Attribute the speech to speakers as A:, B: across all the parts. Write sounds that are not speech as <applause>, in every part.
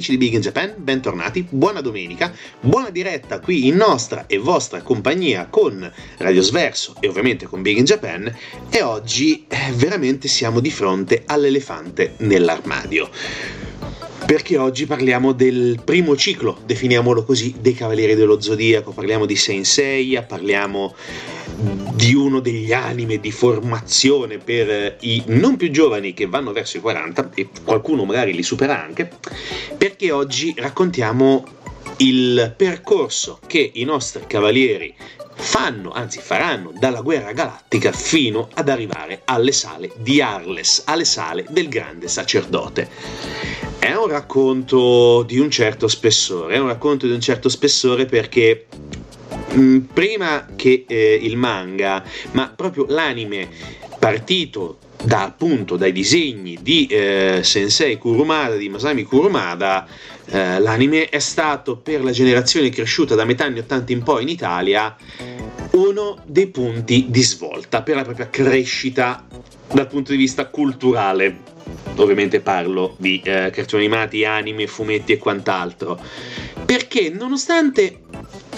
A: amici di Big in Japan, bentornati, buona domenica, buona diretta qui in nostra e vostra compagnia con Radio Sverso e ovviamente con Big in Japan e oggi eh, veramente siamo di fronte all'elefante nell'armadio. Perché oggi parliamo del primo ciclo, definiamolo così, dei Cavalieri dello Zodiaco, parliamo di Senseiya, parliamo di uno degli anime di formazione per i non più giovani che vanno verso i 40 e qualcuno magari li supera anche, perché oggi raccontiamo il percorso che i nostri cavalieri fanno, anzi faranno, dalla guerra galattica fino ad arrivare alle sale di Arles, alle sale del grande sacerdote. È un racconto di un certo spessore, è un racconto di un certo spessore perché mm, prima che eh, il manga, ma proprio l'anime partito da appunto dai disegni di eh, Sensei Kurumada, di Masami Kurumada, eh, l'anime è stato per la generazione cresciuta da metà anni 80 in poi in Italia uno dei punti di svolta per la propria crescita dal punto di vista culturale. Ovviamente parlo di eh, cartoni animati, anime, fumetti e quant'altro, perché nonostante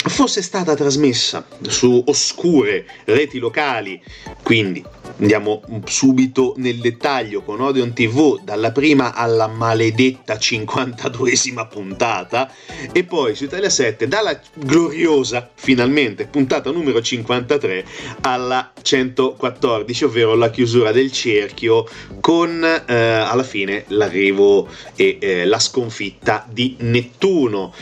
A: fosse stata trasmessa su oscure reti locali, quindi Andiamo subito nel dettaglio con Odeon TV, dalla prima alla maledetta 52esima puntata, e poi su Italia 7, dalla gloriosa, finalmente, puntata numero 53 alla 114, ovvero la chiusura del cerchio, con eh, alla fine l'arrivo e eh, la sconfitta di Nettuno.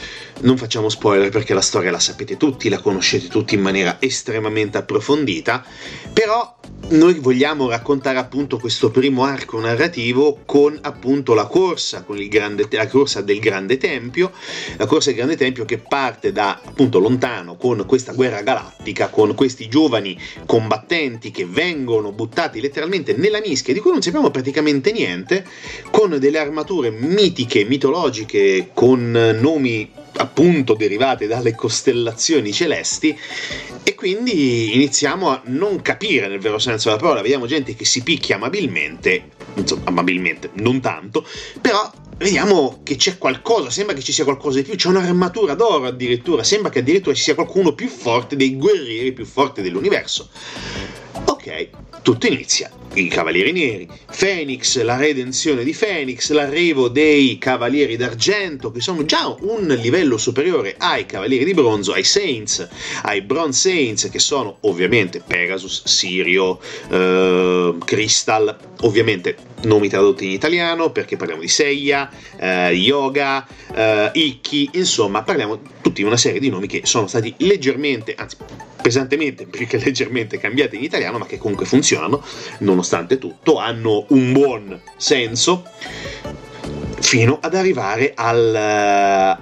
A: Non facciamo spoiler perché la storia la sapete tutti, la conoscete tutti in maniera estremamente approfondita, però noi vogliamo raccontare appunto questo primo arco narrativo con appunto la corsa, con grande, la corsa del Grande Tempio, la corsa del Grande Tempio che parte da appunto lontano con questa guerra galattica, con questi giovani combattenti che vengono buttati letteralmente nella mischia, di cui non sappiamo praticamente niente, con delle armature mitiche, mitologiche, con nomi appunto derivate dalle costellazioni celesti e quindi iniziamo a non capire nel vero senso della parola, vediamo gente che si picchia amabilmente, insomma amabilmente, non tanto, però vediamo che c'è qualcosa, sembra che ci sia qualcosa di più, c'è un'armatura d'oro addirittura, sembra che addirittura ci sia qualcuno più forte dei guerrieri più forti dell'universo. Ok, tutto inizia. I Cavalieri Neri, Phoenix, la redenzione di Phoenix, l'arrivo dei Cavalieri d'Argento, che sono già un livello superiore ai Cavalieri di Bronzo, ai Saints, ai Bronze Saints, che sono ovviamente Pegasus, Sirio, eh, Crystal, ovviamente nomi tradotti in italiano, perché parliamo di Seiya, eh, Yoga, eh, Ikki, insomma, parliamo tutti di una serie di nomi che sono stati leggermente, anzi pesantemente, più che leggermente cambiati in italiano, ma che comunque funzionano, nonostante tutto, hanno un buon senso, fino ad arrivare al,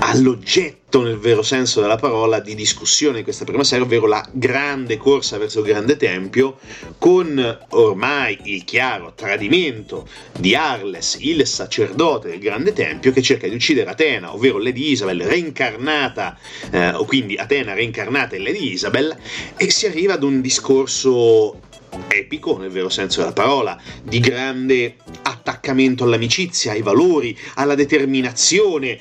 A: all'oggetto nel vero senso della parola di discussione di questa prima serie, ovvero la grande corsa verso il grande tempio, con ormai il chiaro tradimento di Arles, il sacerdote del grande tempio, che cerca di uccidere Atena, ovvero Lady Isabel reincarnata, eh, o quindi Atena reincarnata in Lady Isabel, e si arriva ad un discorso epico nel vero senso della parola, di grande attaccamento all'amicizia, ai valori, alla determinazione,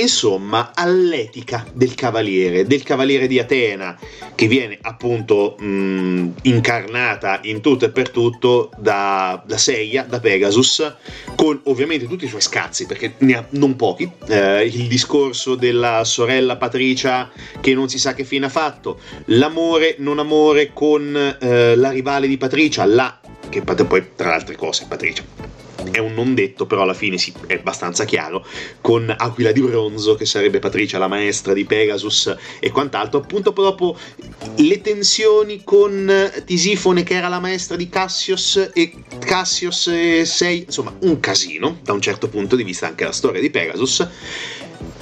A: insomma all'etica del cavaliere, del cavaliere di Atena, che viene appunto mh, incarnata in tutto e per tutto da, da Seiya, da Pegasus, con ovviamente tutti i suoi scazzi, perché ne ha non pochi. Eh, il discorso della sorella Patricia che non si sa che fine ha fatto, l'amore, non amore con eh, la rivale di Patricia, la che poi tra le altre cose Patricia è un non detto, però alla fine sì, è abbastanza chiaro, con Aquila di Bronzo, che sarebbe Patricia, la maestra di Pegasus e quant'altro, appunto dopo le tensioni con Tisifone, che era la maestra di Cassius, e Cassius e Sei, insomma, un casino, da un certo punto di vista anche la storia di Pegasus,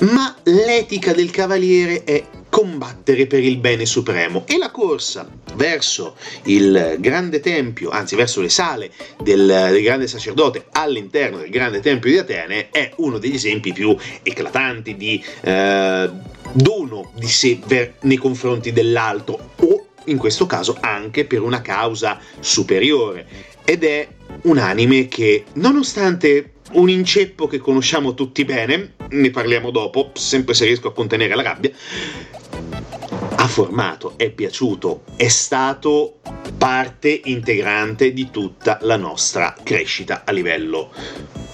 A: ma l'etica del cavaliere è combattere per il bene supremo. E la corsa verso il grande tempio, anzi verso le sale del, del, grande sacerdote all'interno del grande tempio di Atene è uno degli esempi più eclatanti di eh, dono di sé ver- nei confronti dell'altro o in questo caso anche per una causa superiore. Ed è un anime che nonostante un inceppo che conosciamo tutti bene, ne parliamo dopo, sempre se riesco a contenere la rabbia, ha formato, è piaciuto, è stato parte integrante di tutta la nostra crescita a livello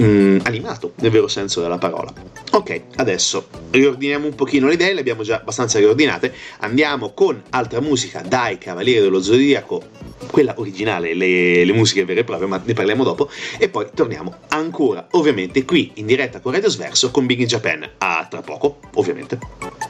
A: mm, animato, nel vero senso della parola. Ok, adesso riordiniamo un pochino le idee, le abbiamo già abbastanza riordinate, andiamo con altra musica dai Cavalieri dello Zodiaco, quella originale, le, le musiche vere e proprie, ma ne parliamo dopo, e poi torniamo ancora, ovviamente, qui in diretta con Radio Sverso con Big in Japan, a tra poco, ovviamente.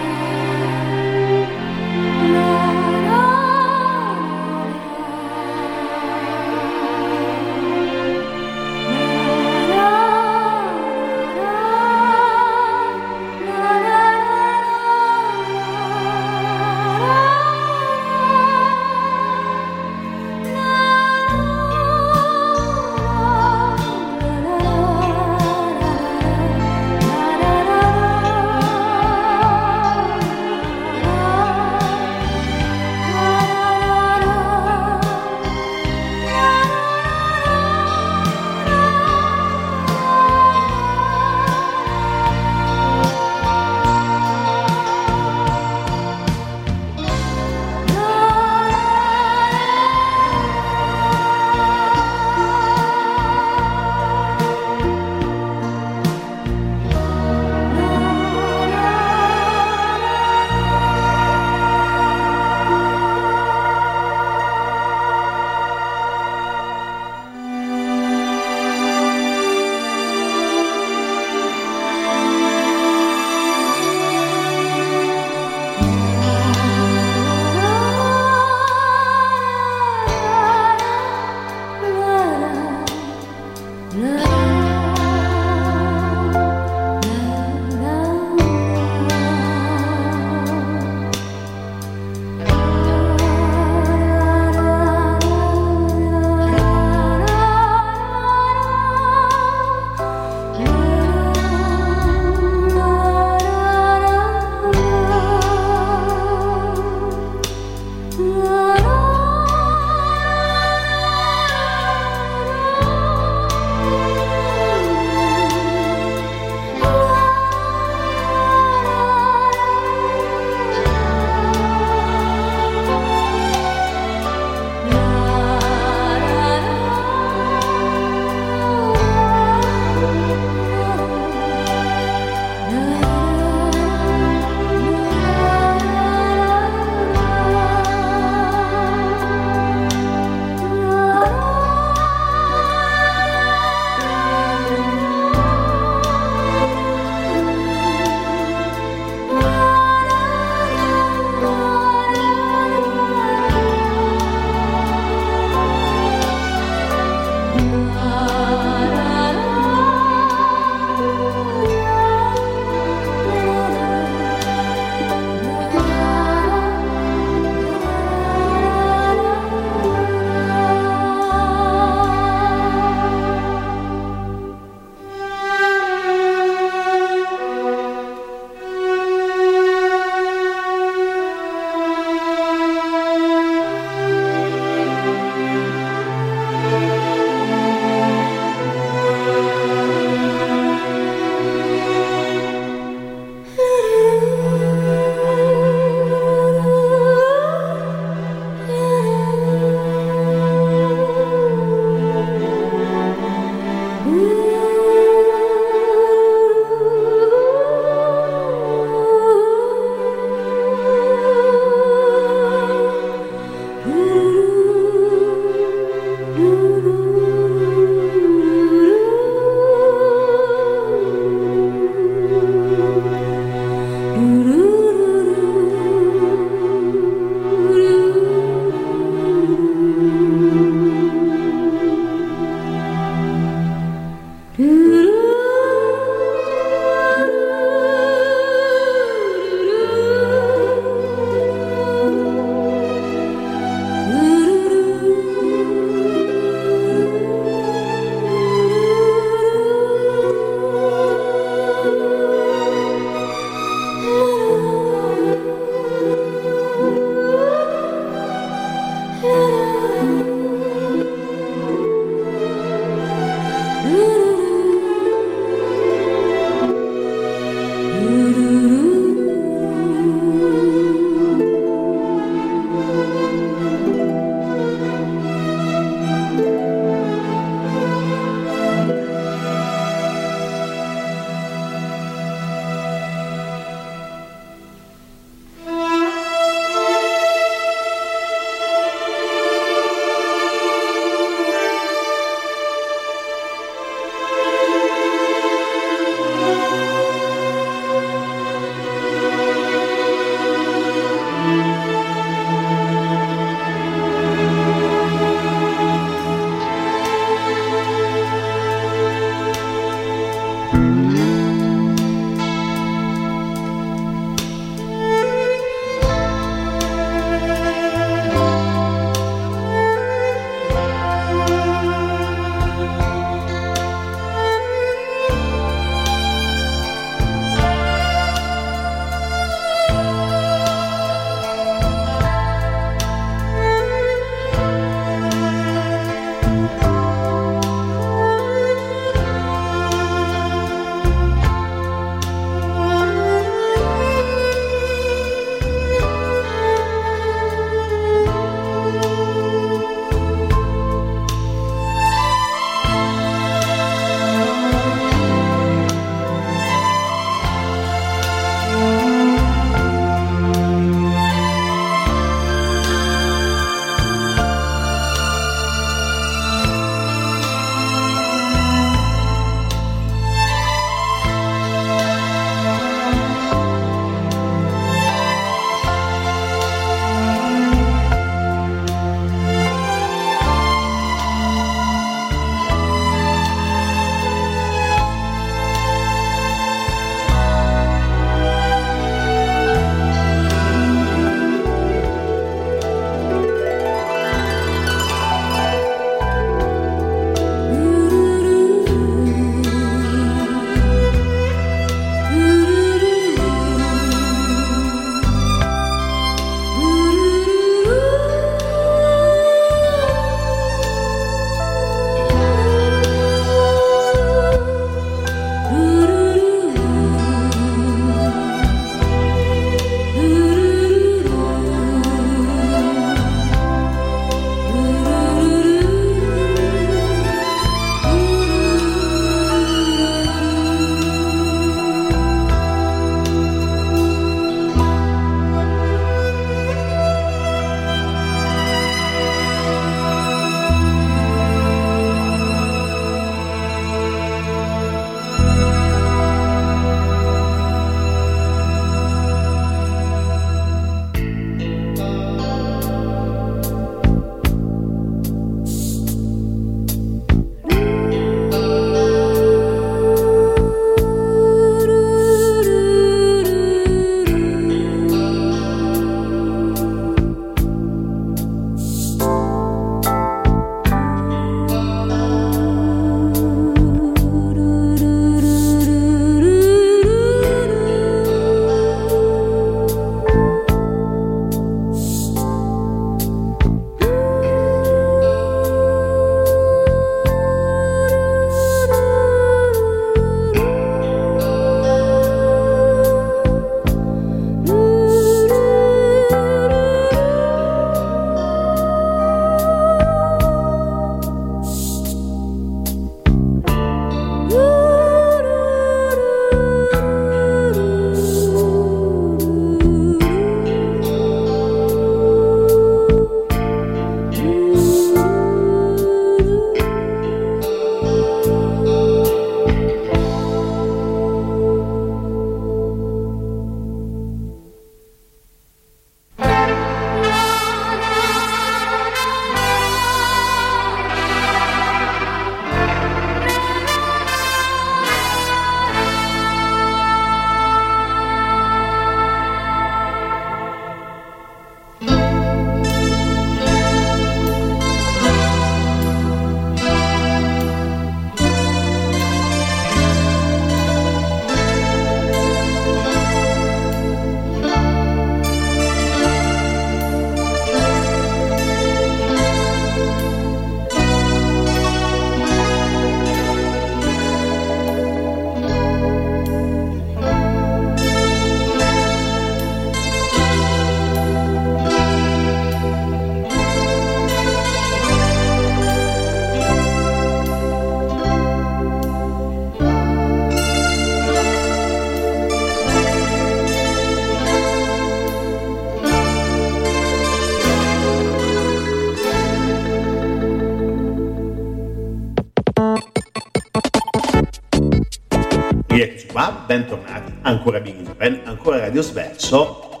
A: Radio Sverso,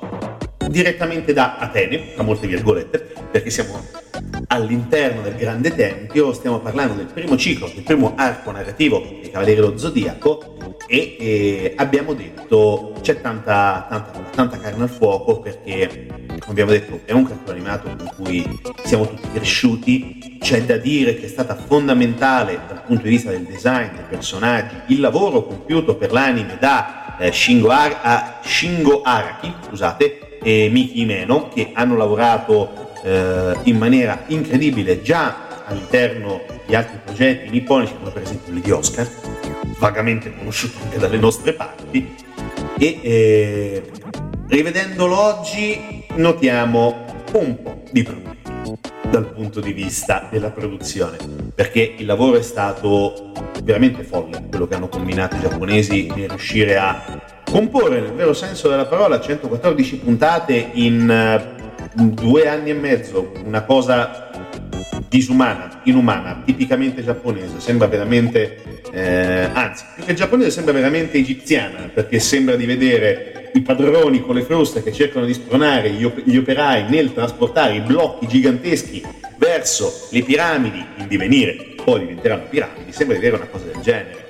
A: direttamente da Atene, tra molte virgolette, perché siamo all'interno del grande tempio, stiamo parlando del primo ciclo, del primo arco narrativo dei Cavalieri dello Zodiaco e eh, abbiamo detto c'è tanta, tanta, tanta carne al fuoco perché, come abbiamo detto, è un cartone animato con cui siamo tutti cresciuti, c'è da dire che è stata fondamentale dal punto di vista del design dei personaggi, il lavoro compiuto per l'anime da eh, Shingo, Ar- a Shingo Araki, scusate, e Miki Imeno, che hanno lavorato eh, in maniera incredibile già all'interno di altri progetti nipponici come per esempio quelli di Oscar, vagamente conosciuto anche dalle nostre parti, e eh, rivedendolo oggi notiamo un po' di problemi dal punto di vista della produzione, perché il lavoro è stato veramente folle, quello che hanno combinato i giapponesi nel riuscire a comporre nel vero senso della parola 114 puntate in due anni e mezzo, una cosa disumana, inumana, tipicamente giapponese, sembra veramente, eh, anzi, più che giapponese sembra veramente egiziana, perché sembra di vedere i padroni con le fruste che cercano di spronare gli, op- gli operai nel trasportare i blocchi giganteschi verso le piramidi in divenire, poi diventeranno piramidi, sembra di vedere una cosa del genere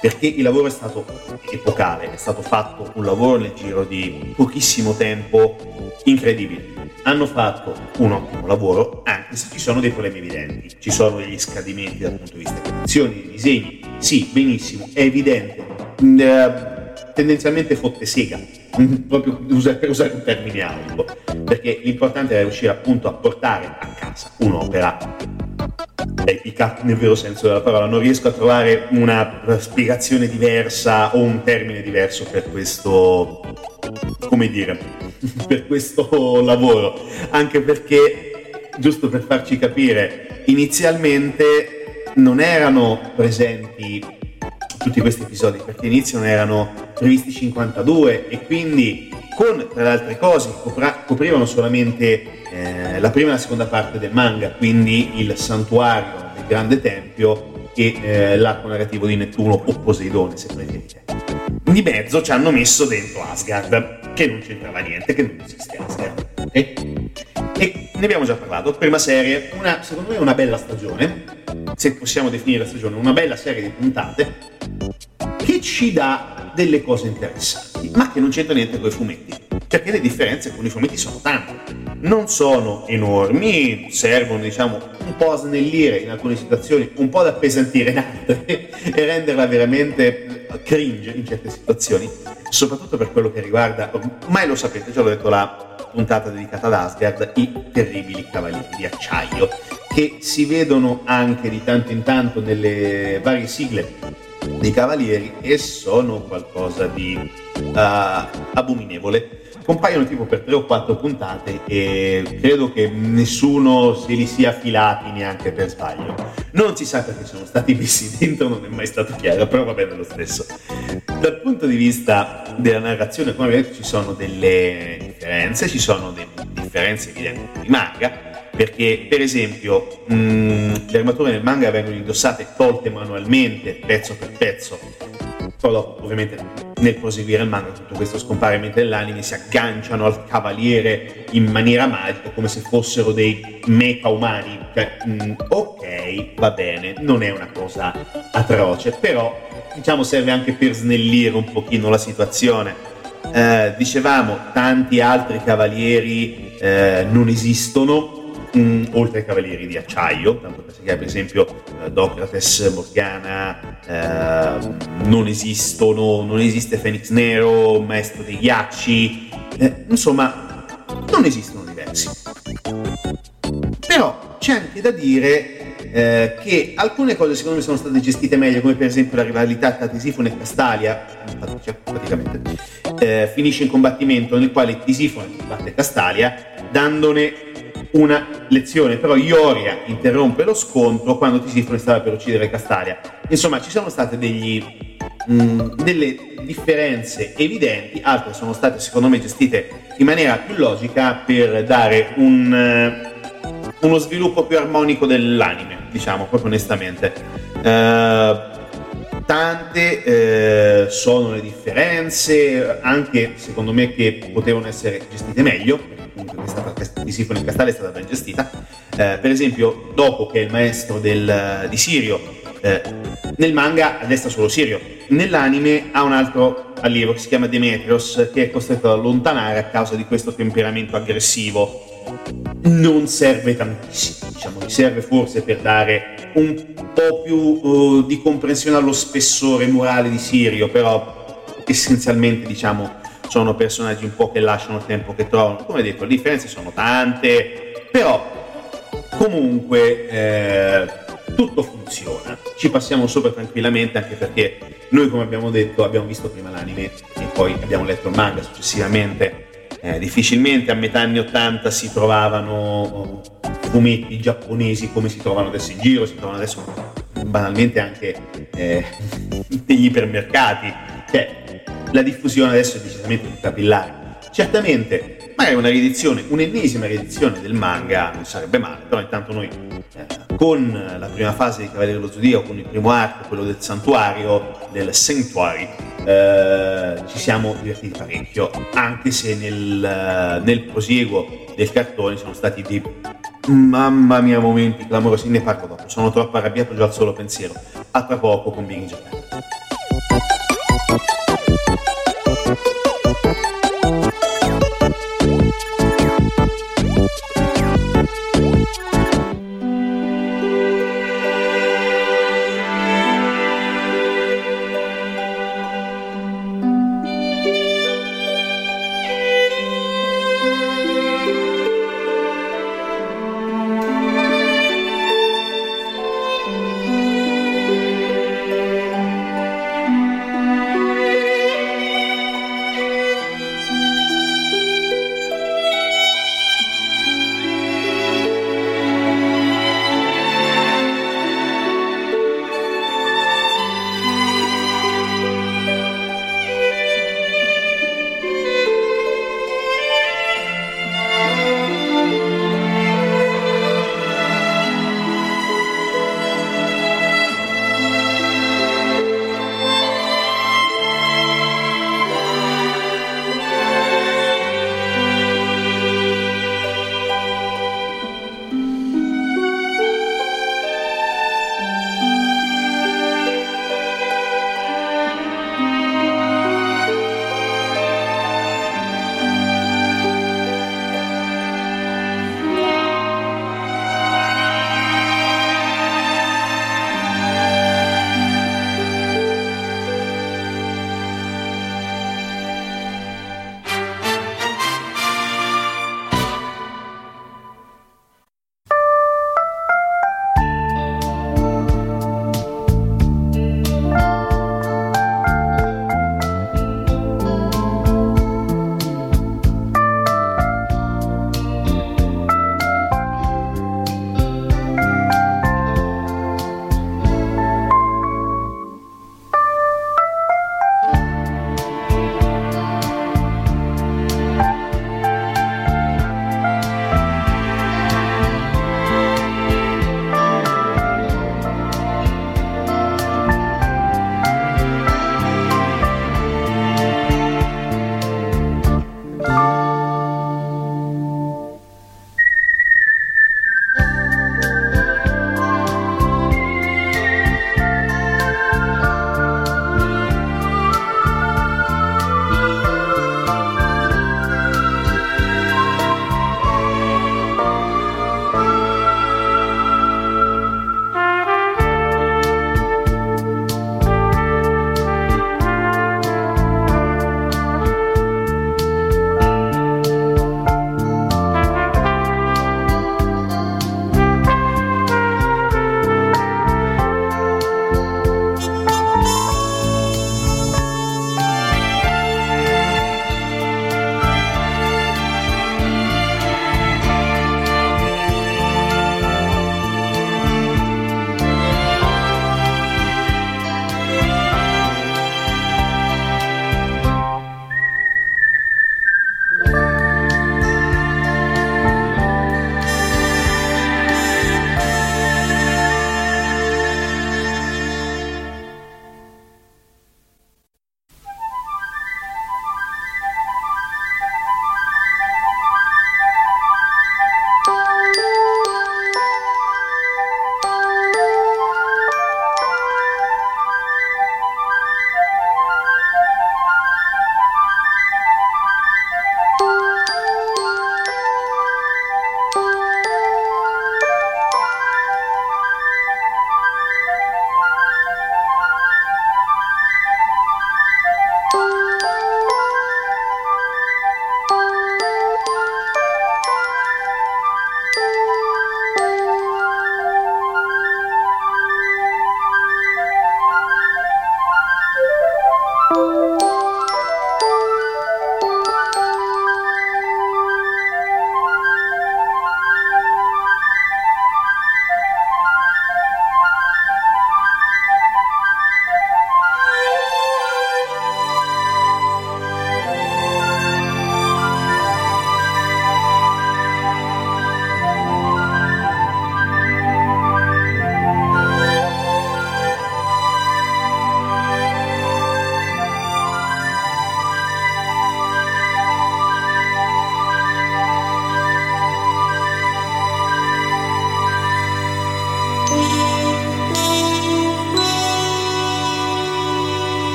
A: perché il lavoro è stato epocale, è stato fatto un lavoro nel giro di pochissimo tempo incredibile. Hanno fatto un ottimo lavoro, anche se ci sono dei problemi evidenti, ci sono degli scadimenti dal punto di vista delle azioni, dei disegni, sì, benissimo, è evidente, mm, eh, tendenzialmente fotte sega, proprio per usare un termine aulico, perché l'importante è riuscire appunto a portare a casa un'opera. Epica nel vero senso della parola, non riesco a trovare una spiegazione diversa o un termine diverso per questo, come dire, <laughs> per questo lavoro, anche perché, giusto per farci capire, inizialmente non erano presenti tutti questi episodi, perché all'inizio ne erano previsti 52 e quindi con, tra le altre cose, coprivano solamente eh, la prima e la seconda parte del manga, quindi il santuario del grande tempio e eh, l'arco narrativo di Nettuno o Poseidone, se preferite. Di mezzo ci hanno messo dentro Asgard, che non c'entrava niente, che non esiste Asgard. Okay? E ne abbiamo già parlato. Prima serie, una, secondo me una bella stagione, se possiamo definire la stagione, una bella serie di puntate ci dà delle cose interessanti, ma che non c'entra niente con i fumetti, perché le differenze con i fumetti sono tante. Non sono enormi, servono diciamo un po' a snellire in alcune situazioni, un po' ad appesantire in altre <laughs> e renderla veramente cringe in certe situazioni soprattutto per quello che riguarda, ormai lo sapete, già l'ho detto la puntata dedicata ad Asgard, i terribili cavalieri di acciaio, che si vedono anche di tanto in tanto nelle varie sigle dei cavalieri e sono qualcosa di uh, abominevole compaiono tipo per tre o quattro puntate e credo che nessuno se li sia filati neanche per sbaglio. Non si sa perché sono stati messi <laughs> dentro, non è mai stato chiaro, però va bene lo stesso. Dal punto di vista della narrazione, come vedete, ci sono delle differenze, ci sono delle differenze evidenti di manga, perché per esempio mh, le armature nel manga vengono indossate e tolte manualmente, pezzo per pezzo, poi ovviamente nel proseguire il manga tutto questo scompare mentre nell'anime si agganciano al cavaliere in maniera magica come se fossero dei mecha umani. Cioè, mh, mm, ok va bene non è una cosa atroce però diciamo serve anche per snellire un pochino la situazione. Eh, dicevamo tanti altri cavalieri eh, non esistono mh, mm, oltre ai cavalieri di acciaio, tanto per esempio eh, Docrates, Morgana, eh, non esistono, non esiste Phoenix Nero, Maestro dei Ghiacci, eh, insomma non esistono diversi. Però c'è anche da dire eh, che alcune cose secondo me sono state gestite meglio, come per esempio la rivalità tra Tisifone e Castalia, praticamente, eh, finisce in combattimento nel quale Tisifone batte Castalia, dandone una lezione, però Ioria interrompe lo scontro quando Tisifone stava per uccidere Castalia. Insomma, ci sono state degli, mh, mm, delle differenze evidenti, altre sono state secondo me gestite in maniera più logica per dare un, uh, uno sviluppo più armonico dell'anime, diciamo proprio onestamente. Uh, tante eh, sono le differenze, anche secondo me che potevano essere gestite meglio, comunque questa di Sifone in Castale è stata ben gestita. Eh, per esempio, dopo che è il maestro del, di Sirio, eh, nel manga addestra solo Sirio, nell'anime ha un altro allievo che si chiama Demetrios, che è costretto ad allontanare a causa di questo temperamento aggressivo. Non serve tantissimo, diciamo, serve forse per dare un po' più uh, di comprensione allo spessore morale di Sirio, però essenzialmente diciamo sono personaggi un po' che lasciano il tempo che trovano. Come detto, le differenze sono tante, però comunque eh, tutto funziona. Ci passiamo sopra tranquillamente anche perché noi, come abbiamo detto, abbiamo visto prima l'anime e poi abbiamo letto il manga successivamente. Eh, difficilmente a metà anni 80 si trovavano fumetti giapponesi come si trovano adesso in giro, si trovano adesso banalmente anche eh, <laughs> degli ipermercati. Cioè, la diffusione adesso è decisamente più capillare. Certamente, magari una riedizione, un'ennesima riedizione del manga non sarebbe male, però intanto noi eh, con la prima fase di Cavaliere dello Zodiaco, con il primo arco, quello del santuario, del Sanctuary, eh, ci siamo divertiti parecchio, anche se nel, nel prosieguo del cartone sono stati dei mamma mia momenti clamorosi, ne parlo dopo, sono troppo arrabbiato già al solo pensiero. A tra poco con Big Japan.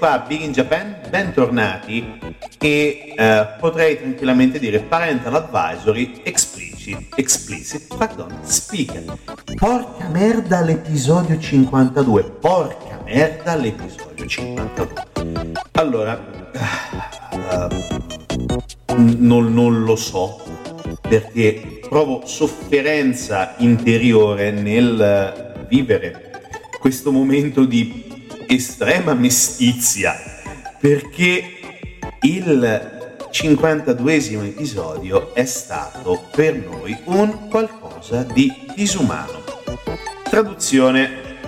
A: Qua, Big in Japan, bentornati e eh, potrei tranquillamente dire Parental Advisory Explicit, explicit pardon, Speaker. Porca merda l'episodio 52, porca merda l'episodio 52. Allora, uh, non, non lo so perché provo sofferenza interiore nel vivere questo momento di estrema mestizia perché il 52esimo episodio è stato per noi un qualcosa di disumano. Traduzione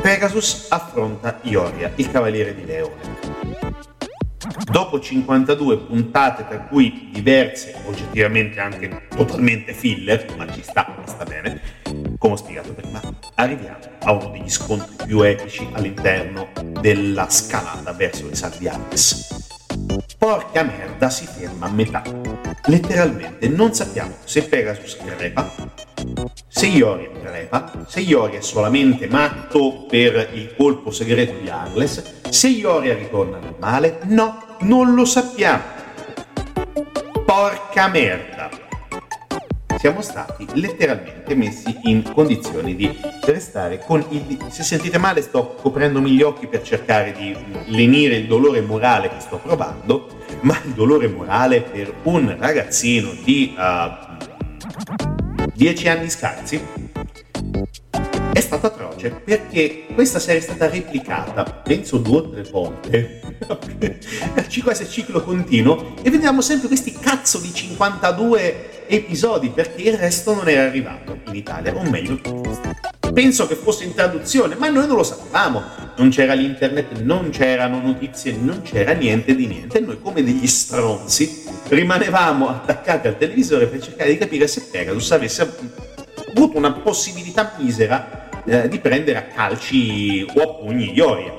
A: Pegasus affronta Ioria, il cavaliere di Leone. Dopo 52 puntate, tra cui diverse, oggettivamente anche totalmente filler, ma ci sta, sta bene, come ho spiegato prima, arriviamo a uno degli scontri più epici all'interno della scalata verso le Sardianes. Porca merda, si ferma a metà. Letteralmente non sappiamo se Pegasus crepa, se Iori crepa, se Iori è solamente matto per il colpo segreto di Arles, se Ioria ritorna normale, no, non lo sappiamo. Porca merda siamo stati letteralmente messi in condizioni di restare con il... Se sentite male sto coprendomi gli occhi per cercare di lenire il dolore morale che sto provando, ma il dolore morale per un ragazzino di uh, 10 anni scarsi è stato atroce perché questa serie è stata replicata, penso due o tre volte, <laughs> quasi ciclo continuo, e vediamo sempre questi cazzo di 52 episodi perché il resto non era arrivato in Italia, o meglio, penso che fosse in traduzione, ma noi non lo sapevamo, non c'era l'internet, non c'erano notizie, non c'era niente di niente, noi come degli stronzi rimanevamo attaccati al televisore per cercare di capire se Pegasus avesse avuto una possibilità misera eh, di prendere a calci o a pugni Ioria.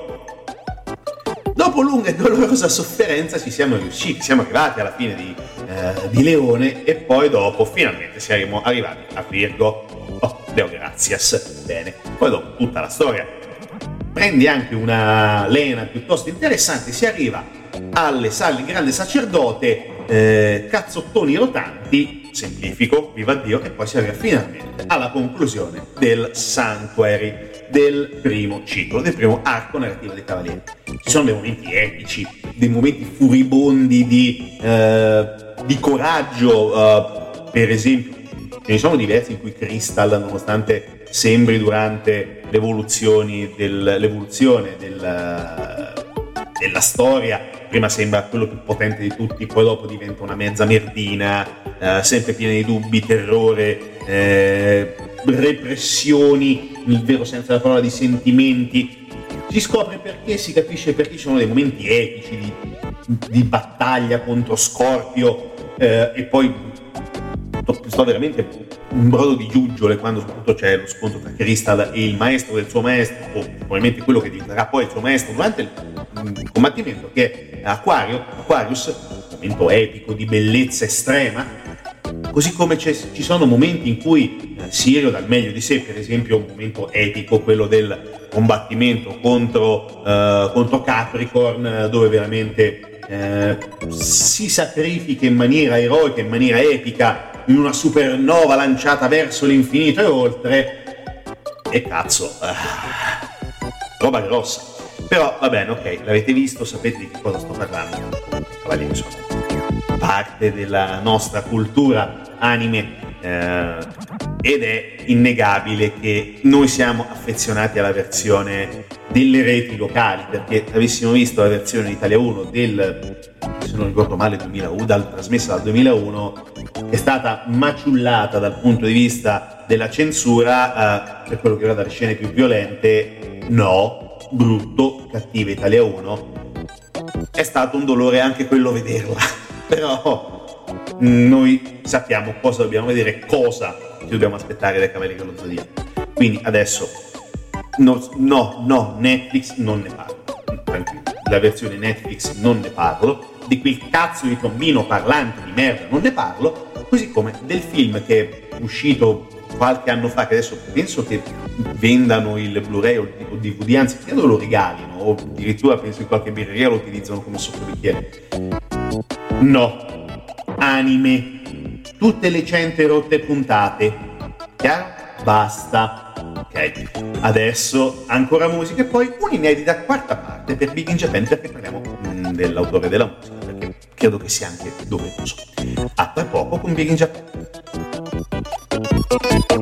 A: Dopo lunga e dolorosa sofferenza ci siamo riusciti, siamo arrivati alla fine di, eh, di Leone e poi dopo finalmente siamo arrivati a Virgo. Oh, Deo grazias, bene. Poi dopo tutta la storia prendi anche una lena piuttosto interessante, si arriva alle sale del grande sacerdote, eh, cazzottoni rotanti, semplifico, viva Dio, e poi si arriva finalmente alla conclusione del Sanctuary del primo ciclo, del primo arco narrativo dei Cavalieri. Ci sono dei momenti epici, dei momenti furibondi di, eh, di coraggio, eh, per esempio, ce ne sono diversi in cui Crystal, nonostante sembri durante l'evoluzione, del, l'evoluzione del, della storia, prima sembra quello più potente di tutti, poi dopo diventa una mezza merdina, eh, sempre piena di dubbi, terrore, eh, repressioni, nel vero senso della parola, di sentimenti. Si scopre perché, si capisce perché ci sono dei momenti epici di, di battaglia contro Scorpio eh, e poi sto veramente un brodo di giuggiole quando soprattutto c'è lo scontro tra Crystal e il maestro del suo maestro, o probabilmente quello che diventerà poi il suo maestro durante il combattimento, che Aquario, Aquarius, un momento epico di bellezza estrema, Così come ci sono momenti in cui eh, Sirio dà il meglio di sé, per esempio un momento epico, quello del combattimento contro, uh, contro Capricorn, dove veramente eh, si sacrifica in maniera eroica, in maniera epica, in una supernova lanciata verso l'infinito e oltre. E cazzo, uh, roba grossa. Però va bene, ok, l'avete visto, sapete di che cosa sto parlando. Cavalieri sono parte della nostra cultura anime eh, ed è innegabile che noi siamo affezionati alla versione delle reti locali perché avessimo visto la versione Italia 1 del se non ricordo male 2001 dal, trasmessa dal 2001 è stata maciullata dal punto di vista della censura eh, per quello che riguarda le scene più violente no brutto cattiva Italia 1 è stato un dolore anche quello vederla <laughs> però noi sappiamo cosa dobbiamo vedere, cosa ci dobbiamo aspettare dai Cavalieri dello Zodiaco. Quindi adesso no, no, no, Netflix non ne parlo. Tranquillo, la versione Netflix non ne parlo, di quel cazzo di tombino parlante di merda non ne parlo, così come del film che è uscito qualche anno fa, che adesso penso che vendano il Blu-ray o il DVD, anzi credo lo regalino, o addirittura penso che qualche birreria lo utilizzano come sottobicchiere No. Anime. Tutte le cento rotte puntate. Chiaro? Basta. Ok. Adesso ancora musica e poi un'inedita quarta parte per Big in Japan perché parliamo mm, dell'autore della musica perché credo che sia anche doveroso. A tra poco con Big in Japan. Thank you.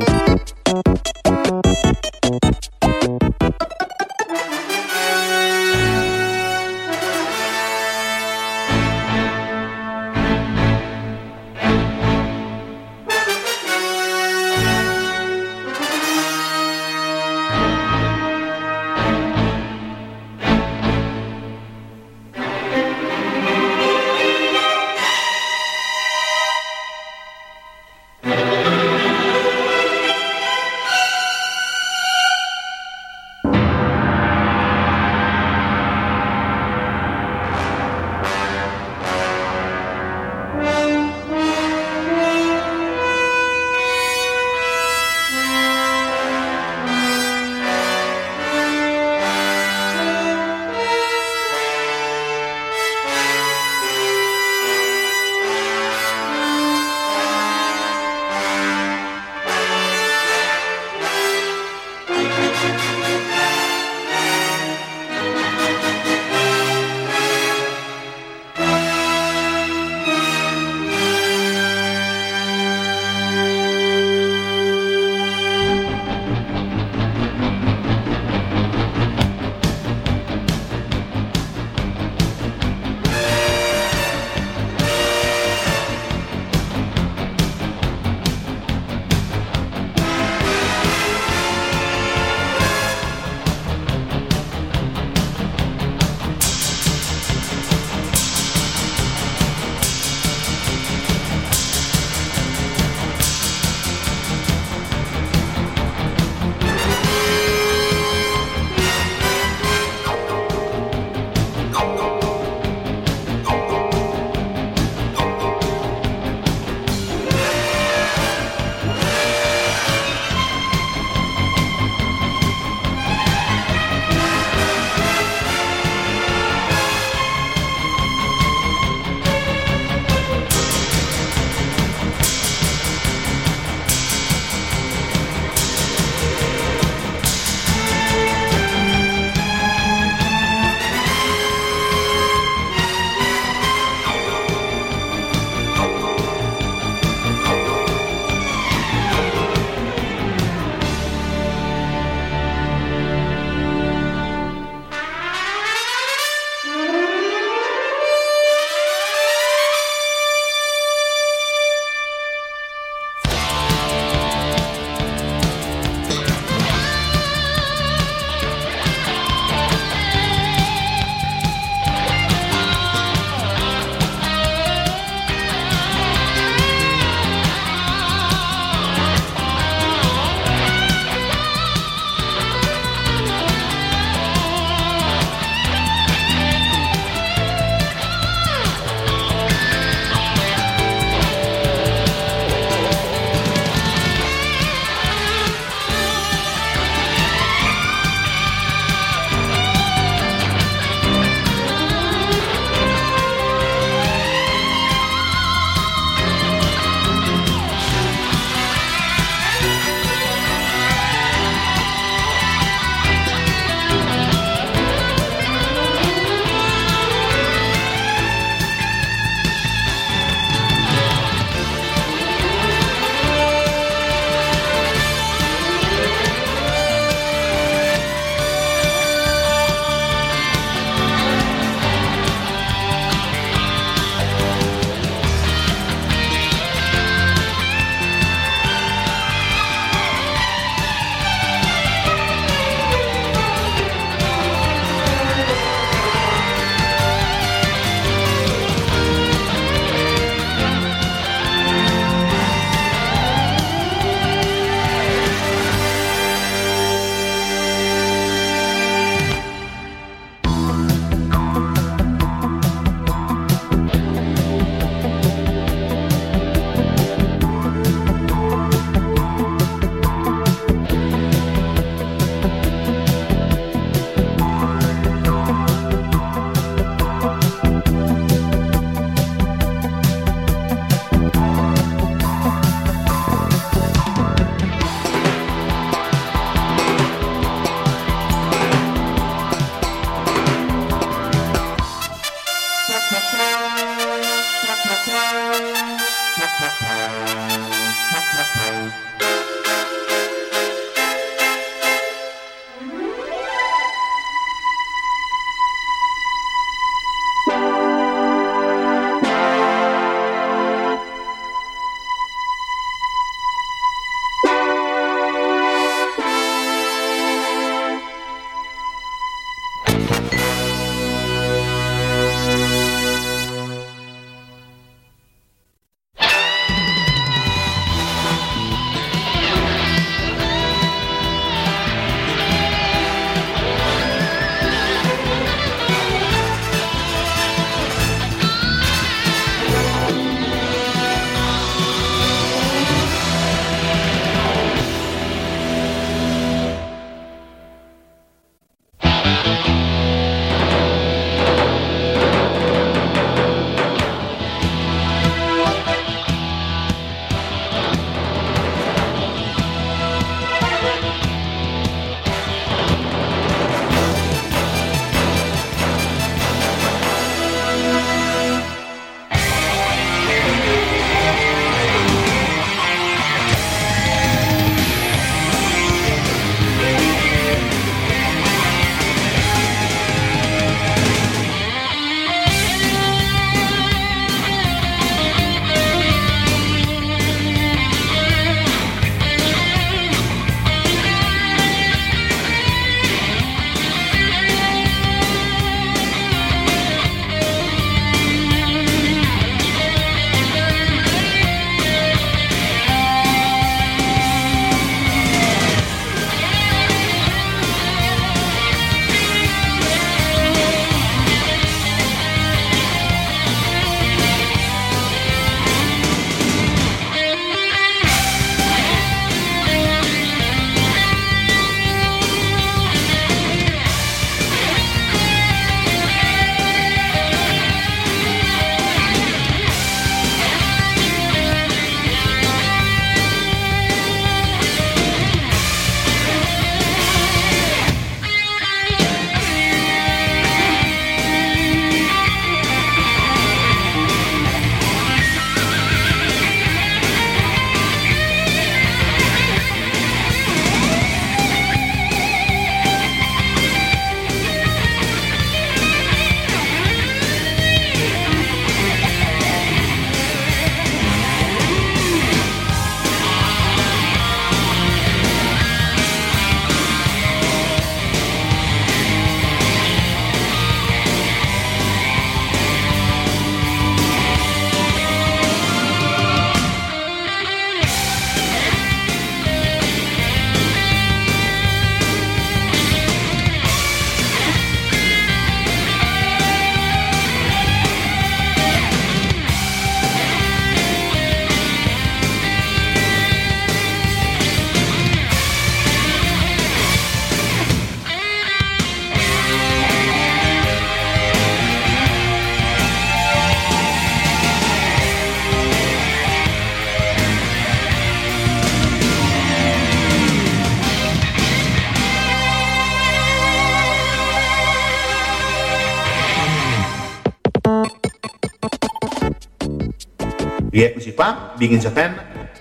A: Big in Japan,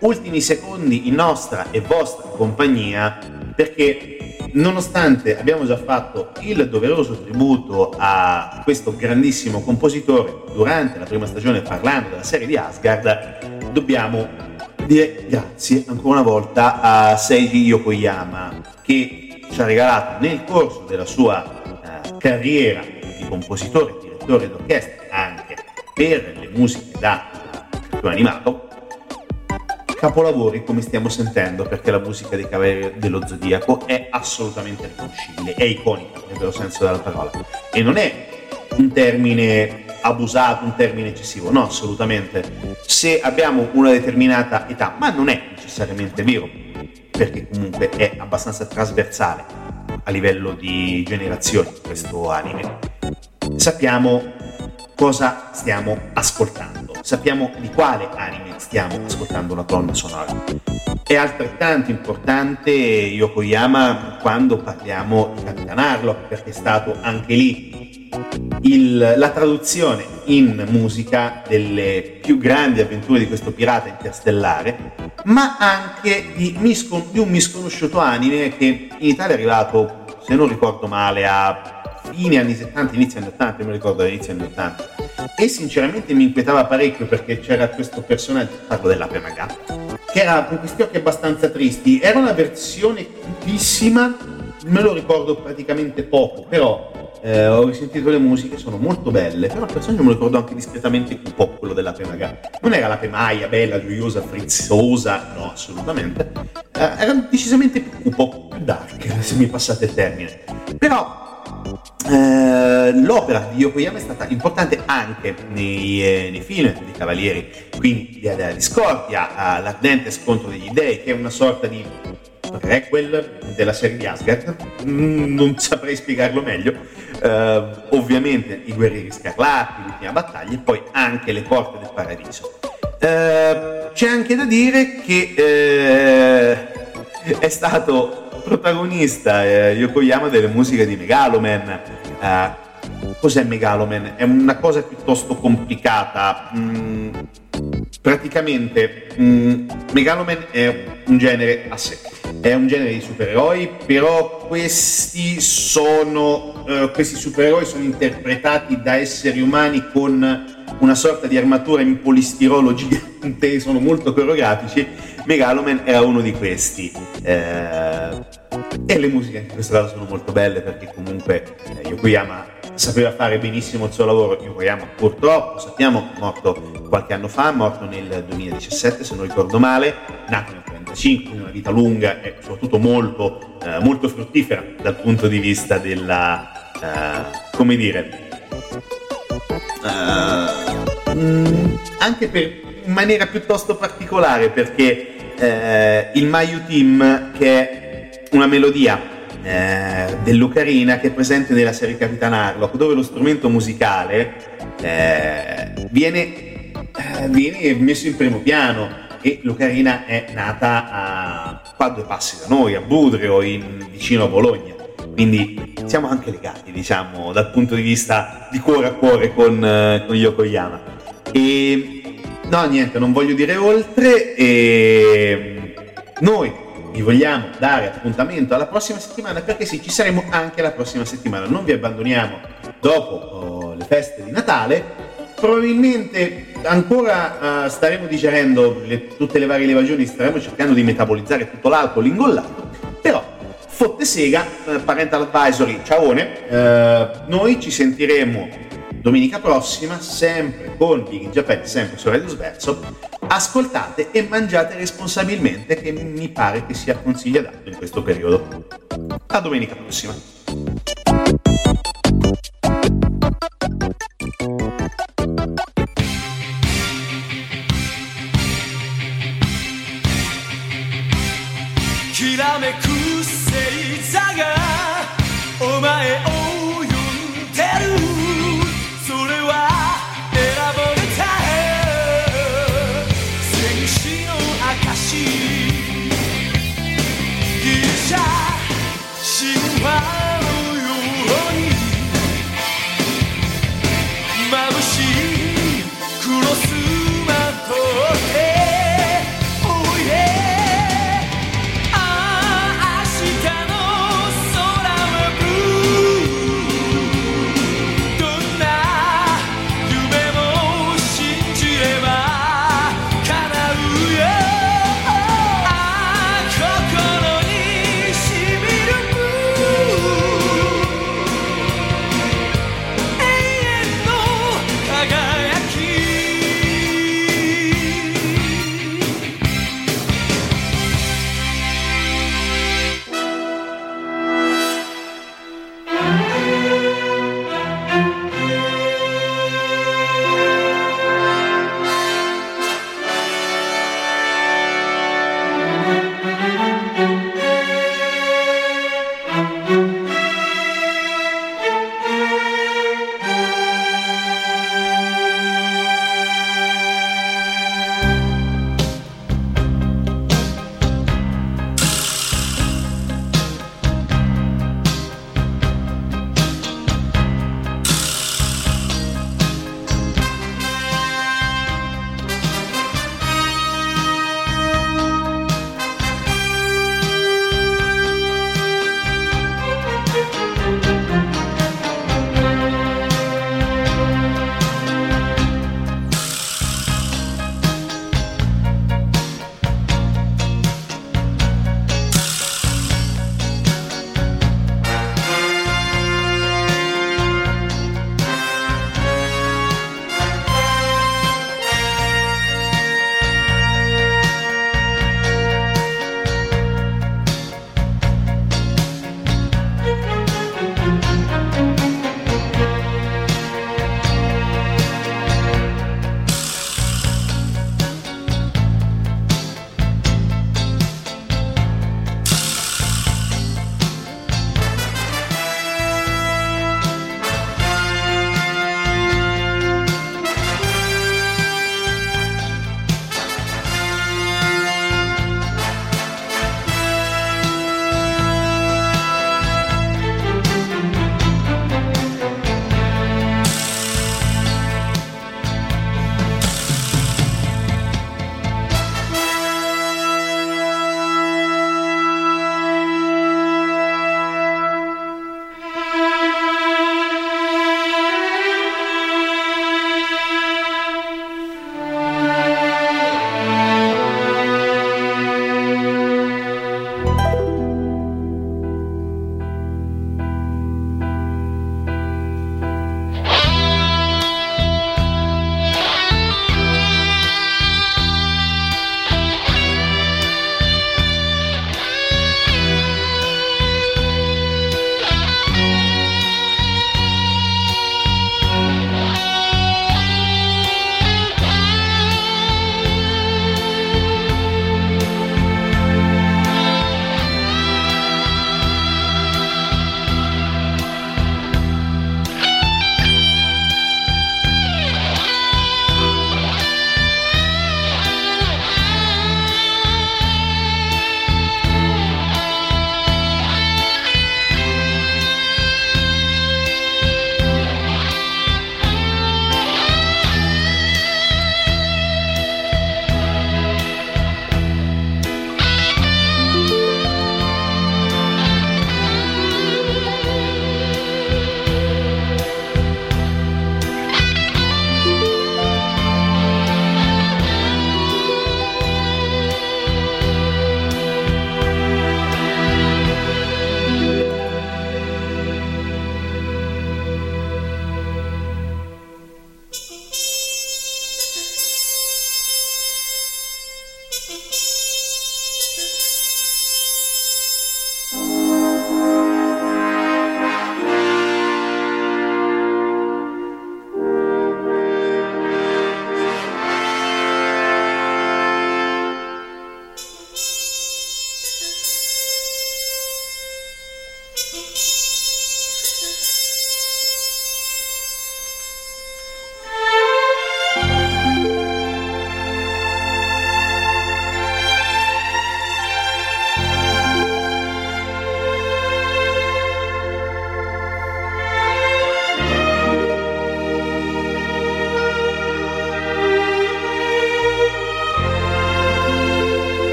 A: ultimi secondi in nostra e vostra compagnia perché nonostante abbiamo già fatto il doveroso tributo a questo grandissimo compositore durante la prima stagione parlando della serie di Asgard, dobbiamo dire grazie ancora una volta a Seiji Yokoyama che ci ha regalato nel corso della sua uh, carriera di compositore, direttore d'orchestra anche per le musiche da cartone animato capolavori come stiamo sentendo perché la musica dei Cavalieri dello Zodiaco è assolutamente riconoscibile, è iconica nel vero senso della parola. E non è un termine abusato, un termine eccessivo, no assolutamente. Se abbiamo una determinata età, ma non è necessariamente vero, perché comunque è abbastanza trasversale a livello di generazioni questo anime, sappiamo cosa stiamo ascoltando, sappiamo di quale anime stiamo ascoltando la colonna sonora. È altrettanto importante Yokoyama quando parliamo di Capitan Harlock, perché è stato anche lì il, la traduzione in musica delle più grandi avventure di questo pirata interstellare, ma anche di, miscon- di un misconosciuto anime che in Italia è arrivato, se non ricordo male, a fine anni 70, inizio anni 80, mi ricordo all'inizio anni 80. E sinceramente mi inquietava parecchio perché c'era questo personaggio, parlo dell'ape maga, che era con questi occhi abbastanza tristi. Era una versione cutissima, me lo ricordo praticamente poco, però eh, ho risentito le musiche, sono molto belle, però il personaggio me lo ricordo anche discretamente cupo, quello dell'ape maga. Non era l'ape maia, bella, gioiosa, frizzosa, no, assolutamente. Eh, era decisamente più cupo, più dark, se mi passate il termine. Però eh, l'opera di Yokoyama è stata importante anche nei, eh, nei film dei Cavalieri, quindi della Discordia, l'ardente scontro degli dei, che è una sorta di prequel della serie di Asgard, mm, non saprei spiegarlo meglio. Uh, ovviamente i guerrieri scarlatti, l'ultima battaglia e poi anche le porte del paradiso. C'è anche da dire che è stato protagonista eh, Yokoyama delle musiche di Megaloman. Eh, cos'è Megaloman? È una cosa piuttosto complicata. Mm, praticamente mm, Megaloman è un genere a sé. È un genere di supereroi, però questi sono eh, questi supereroi sono interpretati da esseri umani con una sorta di armatura in polistirolo gigante, sono molto coreografici. Megaloman era uno di questi. Eh, e le musiche in questo caso sono molto belle perché comunque eh, Yokoyama sapeva fare benissimo il suo lavoro. Yokoyama purtroppo, sappiamo, è morto qualche anno fa, morto nel 2017 se non ricordo male, nato nel 1935, quindi una vita lunga e soprattutto molto, eh, molto fruttifera dal punto di vista della, eh, come dire, uh, anche per, in maniera piuttosto particolare perché eh, il Mayu Team che è una melodia eh, dell'Ucarina che è presente nella serie Capitan Harlock, dove lo strumento musicale eh, viene, eh, viene, messo in primo piano e l'Ucarina è nata a qua due passi da noi, a Budrio, in, vicino a Bologna. Quindi siamo anche legati, diciamo, dal punto di vista di cuore a cuore con, eh, con Yokoyama. E no, niente, non voglio dire oltre. E noi vi vogliamo dare appuntamento alla prossima settimana perché sì, ci saremo anche la prossima settimana. Non vi abbandoniamo dopo oh, le feste di Natale. Probabilmente ancora uh, staremo digerendo le, tutte le varie levagioni, staremo cercando di metabolizzare tutto l'alcol ingollato, però fotte sega, uh, parental advisory, ciaone, uh, noi ci sentiremo domenica prossima, sempre con Big Japan, sempre su Radio Sverso. Ascoltate e mangiate responsabilmente, che mi pare che sia consigliato in questo periodo. A domenica prossima. Kirame kusei zaga, omae